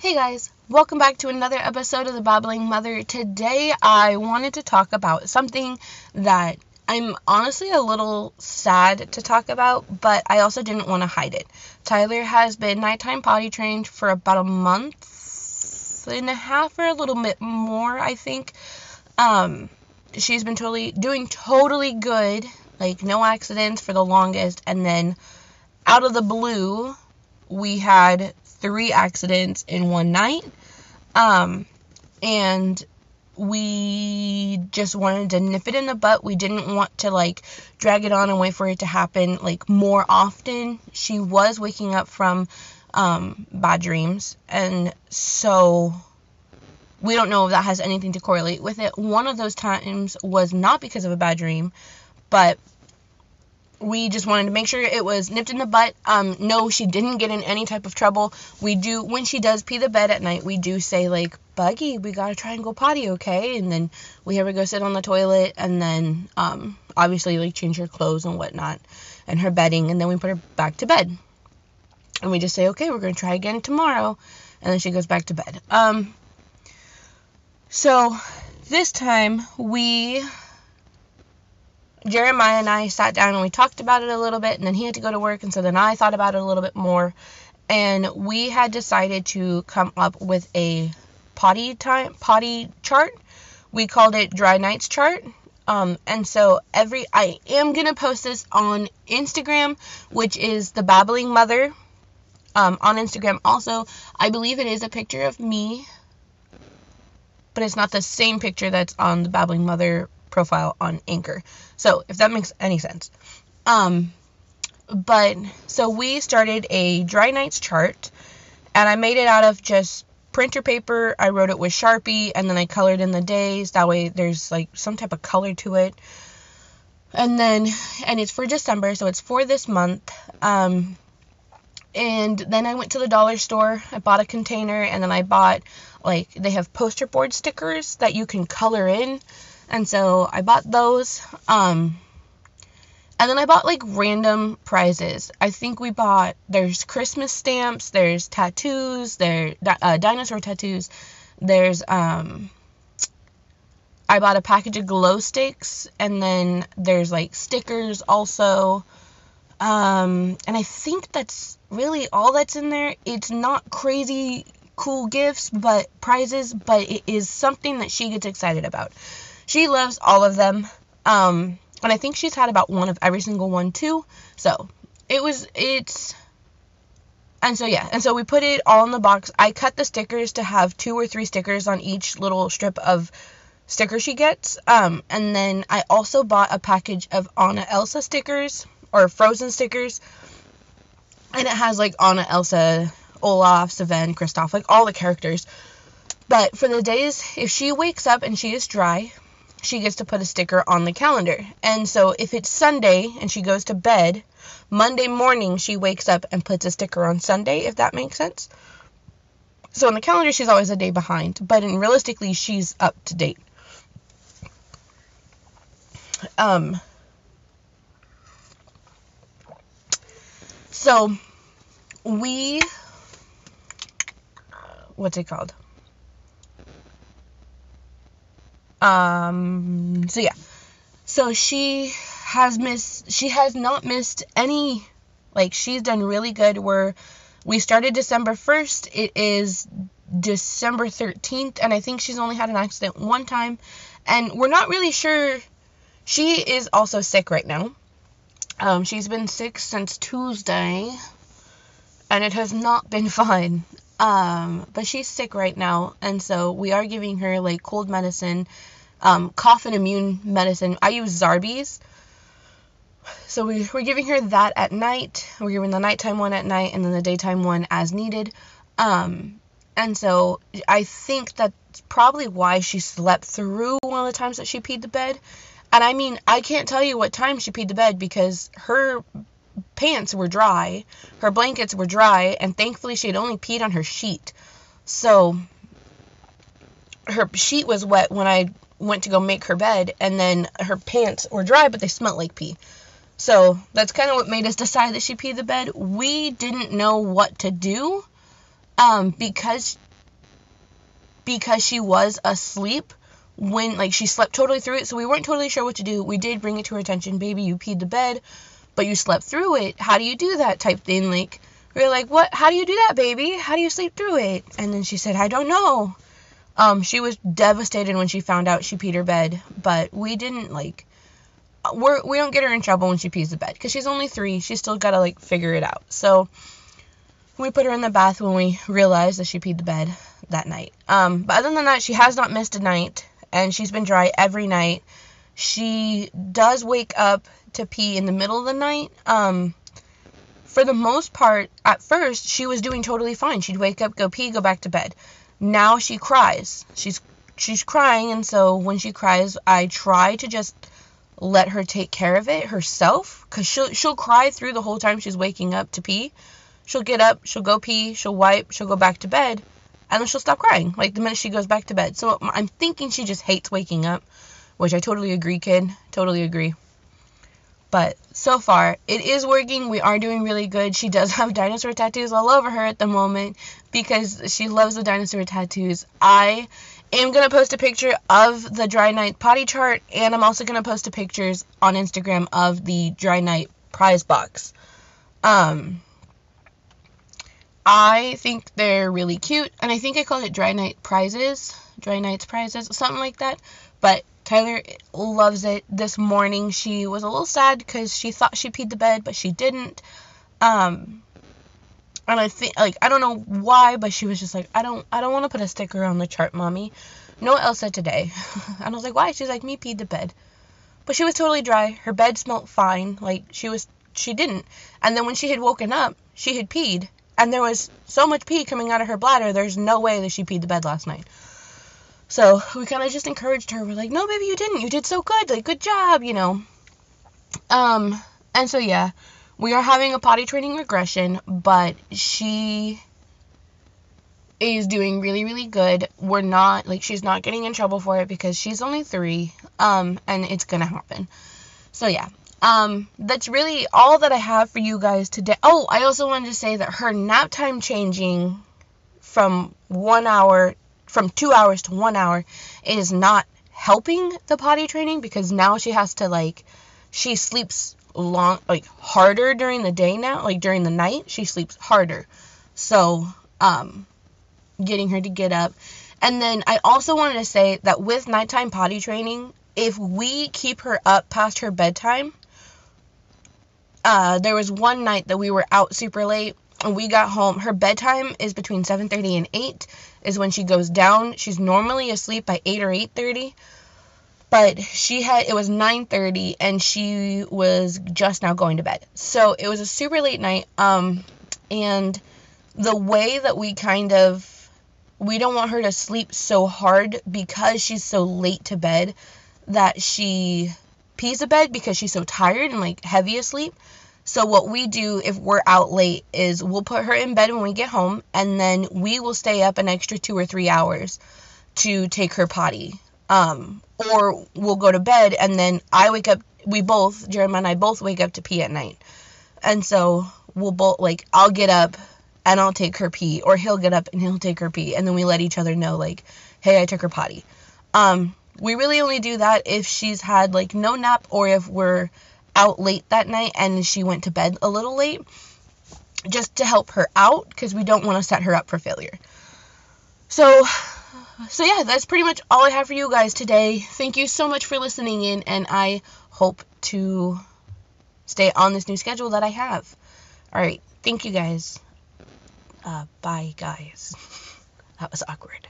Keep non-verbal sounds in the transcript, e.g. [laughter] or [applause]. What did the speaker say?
Hey guys, welcome back to another episode of The Babbling Mother. Today I wanted to talk about something that I'm honestly a little sad to talk about, but I also didn't want to hide it. Tyler has been nighttime potty trained for about a month and a half or a little bit more, I think. Um, she's been totally doing totally good, like no accidents for the longest, and then out of the blue, we had three accidents in one night. Um, and we just wanted to nip it in the butt. We didn't want to like drag it on and wait for it to happen like more often. She was waking up from um, bad dreams, and so we don't know if that has anything to correlate with it. One of those times was not because of a bad dream, but we just wanted to make sure it was nipped in the butt. Um, no, she didn't get in any type of trouble. We do when she does pee the bed at night. We do say like, "Buggy, we gotta try and go potty, okay?" And then we have her go sit on the toilet, and then um, obviously like change her clothes and whatnot, and her bedding, and then we put her back to bed. And we just say, "Okay, we're gonna try again tomorrow," and then she goes back to bed. Um, so this time we Jeremiah and I sat down and we talked about it a little bit, and then he had to go to work, and so then I thought about it a little bit more, and we had decided to come up with a potty time potty chart. We called it Dry Nights chart. Um, and so every I am gonna post this on Instagram, which is the Babbling Mother. Um, on Instagram also, I believe it is a picture of me, but it's not the same picture that's on the Babbling Mother profile on Anchor. So, if that makes any sense. Um, but so we started a dry nights chart and I made it out of just printer paper. I wrote it with Sharpie and then I colored in the days. That way there's like some type of color to it. And then, and it's for December, so it's for this month. Um, and then I went to the dollar store. I bought a container and then I bought like they have poster board stickers that you can color in. And so I bought those. Um, and then I bought like random prizes. I think we bought there's Christmas stamps, there's tattoos, there uh, dinosaur tattoos. There's um I bought a package of glow sticks and then there's like stickers also. Um and I think that's really all that's in there. It's not crazy cool gifts, but prizes, but it is something that she gets excited about. She loves all of them. Um, and I think she's had about one of every single one too. So it was, it's, and so yeah, and so we put it all in the box. I cut the stickers to have two or three stickers on each little strip of sticker she gets. Um, and then I also bought a package of Anna Elsa stickers or Frozen stickers. And it has like Anna, Elsa, Olaf, Sven, Kristoff, like all the characters. But for the days, if she wakes up and she is dry, she gets to put a sticker on the calendar. And so if it's Sunday and she goes to bed, Monday morning she wakes up and puts a sticker on Sunday, if that makes sense. So on the calendar she's always a day behind, but in realistically she's up to date. Um so we what's it called? Um, so yeah. So she has missed, she has not missed any, like, she's done really good. Where we started December 1st, it is December 13th, and I think she's only had an accident one time. And we're not really sure. She is also sick right now. Um, she's been sick since Tuesday, and it has not been [laughs] fun. Um, but she's sick right now, and so we are giving her like cold medicine, um, cough and immune medicine. I use Zarbee's. So we, we're giving her that at night. We're giving the nighttime one at night and then the daytime one as needed. Um, and so I think that's probably why she slept through one of the times that she peed the bed. And I mean, I can't tell you what time she peed the bed because her pants were dry, her blankets were dry, and thankfully she had only peed on her sheet. So her sheet was wet when I went to go make her bed, and then her pants were dry, but they smelled like pee. So that's kind of what made us decide that she peed the bed. We didn't know what to do um, because because she was asleep when like she slept totally through it so we weren't totally sure what to do we did bring it to her attention baby you peed the bed but you slept through it. How do you do that type thing? Like we're like what? How do you do that baby? How do you sleep through it? And then she said i don't know. Um she was devastated when she found out she peed her bed but we didn't like we're we don't get her in trouble when she pees the bed because she's only three. She's still got to like figure it out. So we put her in the bath when we realized that she peed the bed that night. Um but other than that she has not missed a night and she's been dry every night. She does wake up to pee in the middle of the night. Um, for the most part, at first, she was doing totally fine. She'd wake up, go pee, go back to bed. Now she cries. She's she's crying, and so when she cries, I try to just let her take care of it herself, cause she'll she'll cry through the whole time she's waking up to pee. She'll get up, she'll go pee, she'll wipe, she'll go back to bed and then she'll stop crying like the minute she goes back to bed. So I'm thinking she just hates waking up, which I totally agree, kid. Totally agree. But so far, it is working. We are doing really good. She does [laughs] have dinosaur tattoos all over her at the moment because she loves the dinosaur tattoos. I am going to post a picture of the dry night potty chart and I'm also going to post a pictures on Instagram of the dry night prize box. Um I think they're really cute, and I think I called it Dry Night Prizes, Dry Nights Prizes, something like that. But Tyler loves it. This morning she was a little sad because she thought she peed the bed, but she didn't. Um, and I think like I don't know why, but she was just like, I don't I don't want to put a sticker on the chart, mommy. No Elsa today. [laughs] and I was like, why? She's like, me peed the bed. But she was totally dry. Her bed smelled fine. Like she was she didn't. And then when she had woken up, she had peed and there was so much pee coming out of her bladder, there's no way that she peed the bed last night. So we kind of just encouraged her. We're like, no, baby, you didn't. You did so good. Like, good job, you know. Um, and so yeah, we are having a potty training regression, but she is doing really, really good. We're not like she's not getting in trouble for it because she's only three. Um, and it's gonna happen. So yeah, um, that's really all that I have for you guys today. Oh, I also wanted to say that her nap time changing from one hour, from two hours to one hour, is not helping the potty training because now she has to like, she sleeps long, like harder during the day now, like during the night, she sleeps harder. So, um, getting her to get up. And then I also wanted to say that with nighttime potty training, if we keep her up past her bedtime, uh, there was one night that we were out super late we got home. Her bedtime is between 7:30 and 8 is when she goes down. She's normally asleep by 8 or 8:30. But she had it was 9:30 and she was just now going to bed. So it was a super late night um and the way that we kind of we don't want her to sleep so hard because she's so late to bed that she pees a bed because she's so tired and like heavy asleep. So what we do if we're out late is we'll put her in bed when we get home and then we will stay up an extra 2 or 3 hours to take her potty. Um or we'll go to bed and then I wake up we both Jeremiah and I both wake up to pee at night. And so we'll both like I'll get up and I'll take her pee or he'll get up and he'll take her pee and then we let each other know like hey I took her potty. Um we really only do that if she's had like no nap or if we're out late that night and she went to bed a little late just to help her out because we don't want to set her up for failure. So so yeah, that's pretty much all I have for you guys today. Thank you so much for listening in and I hope to stay on this new schedule that I have. All right, thank you guys. Uh, bye guys. [laughs] that was awkward.